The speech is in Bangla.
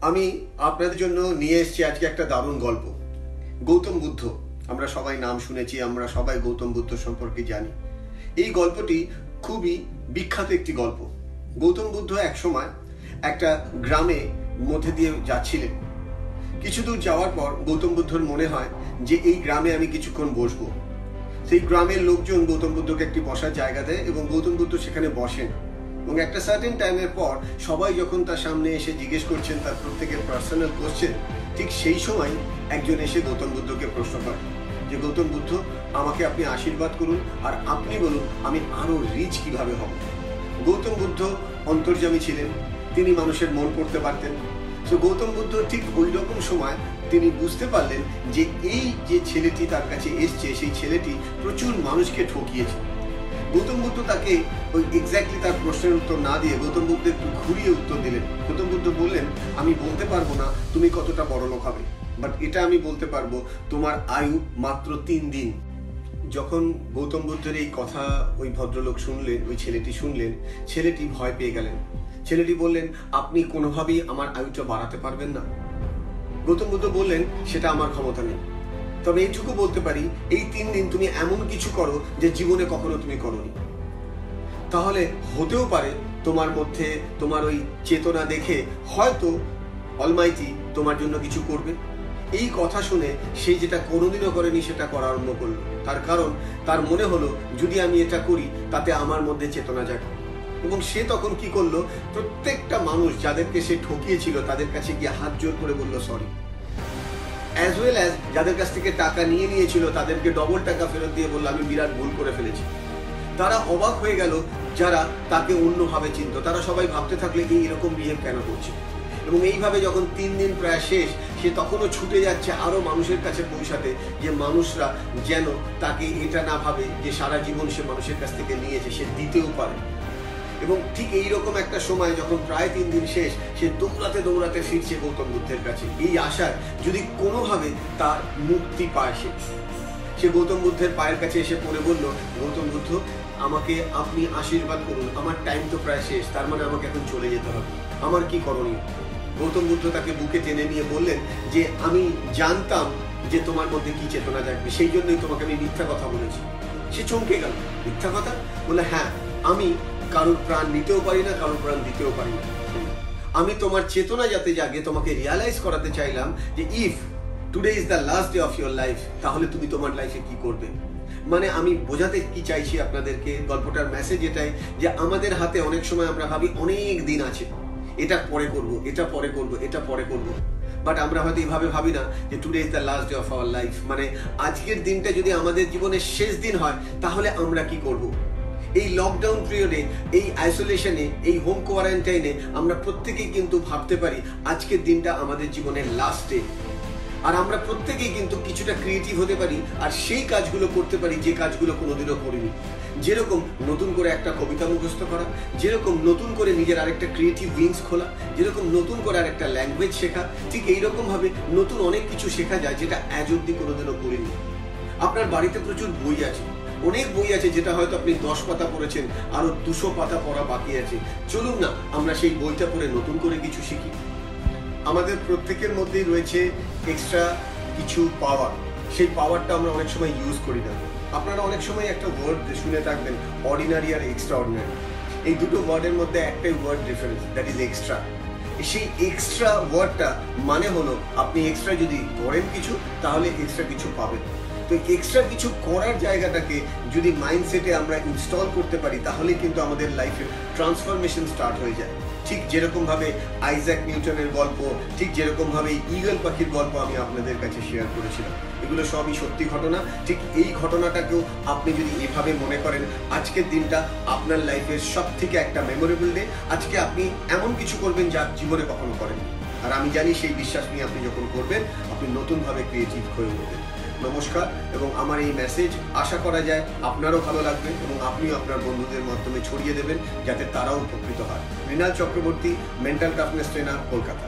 আমি আপনাদের জন্য নিয়ে এসেছি আজকে একটা দারুণ গল্প। গৌতম বুদ্ধ। আমরা সবাই নাম শুনেছি, আমরা সবাই গৌতম বুদ্ধ সম্পর্কে জানি। এই গল্পটি খুবই বিখ্যাত একটি গল্প। গৌতম বুদ্ধ একসময় একটা গ্রামে মধ্যে দিয়ে যাচ্ছিলেন। কিছু দূর যাওয়ার পর গৌতম বুদ্ধর মনে হয় যে এই গ্রামে আমি কিছুক্ষণ বসবো। সেই গ্রামের লোকজন গৌতম বুদ্ধকে একটি বসার জায়গা দেয় এবং গৌতম বুদ্ধ সেখানে বসেন। এবং একটা সার্টেন টাইমের পর সবাই যখন তার সামনে এসে জিজ্ঞেস করছেন, তার প্রত্যেকের পার্সোনাল কোশ্চেন ঠিক সেই সময় একজন এসে গৌতম বুদ্ধকে প্রশ্ন করে যে, গৌতম বুদ্ধ, আমাকে আপনি আশীর্বাদ করুন আর আপনি বলুন আমি আরও রিচ কীভাবে হব? গৌতম বুদ্ধ অন্তর্যামী ছিলেন। তিনি মানুষের মন পড়তে পারতেন। তো গৌতম বুদ্ধ ঠিক ওই রকম সময় তিনি বুঝতে পারলেন যে, এই যে ছেলেটি তার কাছে এসছে, সেই ছেলেটি প্রচুর মানুষকে ঠকিয়েছে। গৌতম বুদ্ধ তাকে ওই এক্স্যাক্টলি তার প্রশ্নের উত্তর না দিয়ে গৌতম বুদ্ধ একটু ঘুরিয়ে উত্তর দিলেন। গৌতম বুদ্ধ বললেন, আমি বলতে পারব না তুমি কতটা বড় লোক হবে বাট এটা আমি বলতে পারব তোমার আয়ু মাত্র তিন দিন। যখন গৌতম বুদ্ধের এই কথা ওই ভদ্রলোক শুনলেন, ওই ছেলেটি শুনলেন, ছেলেটি ভয় পেয়ে গেলেন। ছেলেটি বললেন, আপনি কোনোভাবেই আমার আয়ুটা বাড়াতে পারবেন না। গৌতম বুদ্ধ বললেন, সেটা আমার ক্ষমতা নেই। তবে এইটুকু বলতে পারি, এই তিন দিন তুমি এমন কিছু করো যে জীবনে কখনো তুমি করনি। তাহলে হতেও পারে তোমার মধ্যে তোমার ওই চেতনা দেখে হয়তো অলমাইতি তোমার জন্য কিছু করবে। এই কথা শুনে সে যেটা কোনোদিনও করেনি সেটা করা আরম্ভ করল। তার কারণ, তার মনে হলো, যদি আমি এটা করি, তাতে আমার মধ্যে চেতনা জাগে। এবং সে তখন কি করল, প্রত্যেকটা মানুষ যাদেরকে সে ঠকিয়েছিল, তাদের কাছে গিয়ে হাত জোর করে বলল সরি অ্যাজ ওয়েল অ্যাজ যাদের কাছ থেকে টাকা নিয়ে নিয়েছিল, তাদেরকে ডবল টাকা ফেরত দিয়ে বলল, আমি বিরাট ভুল করে ফেলেছি। তারা অবাক হয়ে গেল যারা তাকে অন্যভাবে চিনত। তারা সবাই ভাবতে থাকলে, এই এরকম বিহেভ কেন করছে? এবং এইভাবে যখন তিন দিন প্রায় শেষ, সে তখনও ছুটে যাচ্ছে আরও মানুষের কাছে পৌঁছাতে, যে মানুষরা যেন তাকে এটা না ভাবে যে সারা জীবন সে মানুষের কাছ থেকে নিয়েছে, সে দিতেও পারে। এবং ঠিক এইরকম একটা সময় যখন প্রায় তিন দিন শেষ, সে দৌড়াতে দৌড়াতে ফিরছে গৌতম বুদ্ধের কাছে। এই আশায় যদি কোনোভাবে তার মুক্তি পায় সে। সে গৌতম বুদ্ধের পায়ের কাছে এসে পড়ে বলল, গৌতম বুদ্ধ, আমাকে আপনি আশীর্বাদ করুন। আমার টাইম তো প্রায় শেষ, তার মানে আমাকে এখন চলে যেতে হবে। আমার কি করণীয়? গৌতম বুদ্ধ তাকে বুকে টেনে নিয়ে বললেন যে, আমি জানতাম যে তোমার মধ্যে কি চেতনা জাগবে, সেই জন্যই তোমাকে আমি মিথ্যা কথা বলেছি। সে চমকে গেল। মিথ্যা কথা? বলে হ্যাঁ আমি কারোর প্রাণ নিতেও পারি না, কারোর প্রাণ দিতেও পারি না। আমি তোমার চেতনা যাতে জাগে, তোমাকে রিয়ালাইজ করাতে চাইলাম যে if today is the last day of your life তাহলে তুমি তোমার লাইফে কি করবে? মানে আমি বোঝাতে কি চাইছি আপনাদেরকে, গল্পটার মেসেজ এটাই যে আমাদের হাতে অনেক সময় আমরা ভাবি অনেক দিন আছে। এটা পরে করব, এটা পরে করব, এটা পরে করব। বাট আমরা হয়তো এইভাবে ভাবি না যে today is the last day of our life মানে আজকের দিনটা যদি আমাদের জীবনের শেষ দিন হয়, তাহলে আমরা কি করব? এই লকডাউন পিরিয়ডে এই আইসোলেশনে এই হোম কোয়ারেন্টাইনে আমরা প্রত্যেকেই কিন্তু ভাবতে পারি আজকের দিনটা আমাদের জীবনের লাস্ট ডে আর আমরা প্রত্যেকেই কিন্তু কিছুটা ক্রিয়েটিভ হতে পারি, আর সেই কাজগুলো করতে পারি, যে কাজগুলো কোনোদিনও করিনি। যেরকম নতুন করে একটা কবিতা মুখস্থ করা, যেরকম নতুন করে নিজের আরেকটা ক্রিয়েটিভ উইংস খোলা, যেরকম নতুন করে আরেকটা ল্যাঙ্গুয়েজ শেখা, ঠিক এইরকমভাবে নতুন অনেক কিছু শেখা যায়, যেটা অ্যাজ অব্দি কোনোদিনও করিনি। আপনার বাড়িতে প্রচুর বই আছে অনেক বই আছে যেটা হয়তো আপনি দশ পাতা পড়েছেন, আরও দুশো পাতা পড়া বাকি আছে। চলুন না, আমরা সেই বইটা পড়ে নতুন করে কিছু শিখি। আমাদের প্রত্যেকের মধ্যেই রয়েছে এক্সট্রা কিছু পাওয়ার সেই পাওয়ারটা আমরা অনেক সময় ইউজ করি না। আপনারা অনেক সময় একটা ওয়ার্ড শুনে থাকবেন অর্ডিনারি আর এক্সট্রা অর্ডিনারি এই দুটো ওয়ার্ডের মধ্যে একটাই word difference that is extra সেই এক্সট্রা ওয়ার্ডটা মানে হলো, আপনি এক্সট্রা যদি করেন কিছু, তাহলে এক্সট্রা কিছু পাবেন। তো এক্সট্রা কিছু করার জায়গাটাকে যদি মাইন্ডসেটে আমরা ইনস্টল করতে পারি, তাহলে কিন্তু আমাদের লাইফে ট্রান্সফরমেশন স্টার্ট হয়ে যায়। ঠিক যেরকম ভাবে আইজ্যাক নিউটনের গল্প, ঠিক যেরকম ভাবে ইগল পাখির গল্প আমি আপনাদের কাছে শেয়ার করেছিলাম। এগুলো সবই সত্যি ঘটনা। ঠিক এই ঘটনাটাকেও আপনি যদি এভাবে মনে করেন, আজকের দিনটা আপনার লাইফের সব থেকে একটা মেমোরেবল ডে আজকে আপনি এমন কিছু করবেন যা জীবনে কখনো করেন আর আমি জানি সেই বিশ্বাস নিয়ে আপনি যখন করবেন, আপনি নতুনভাবে ক্রিয়েটিভ হয়ে উঠবেন। নমস্কার এবং আমার এই মেসেজ আশা করা যায় আপনারও ভালো লাগবে এবং আপনিও আপনার বন্ধুদের মাধ্যমে ছড়িয়ে দেবেন যাতে তারাও উপকৃত হয়। Mrinal Chakraborty mental toughness trainer Kolkata.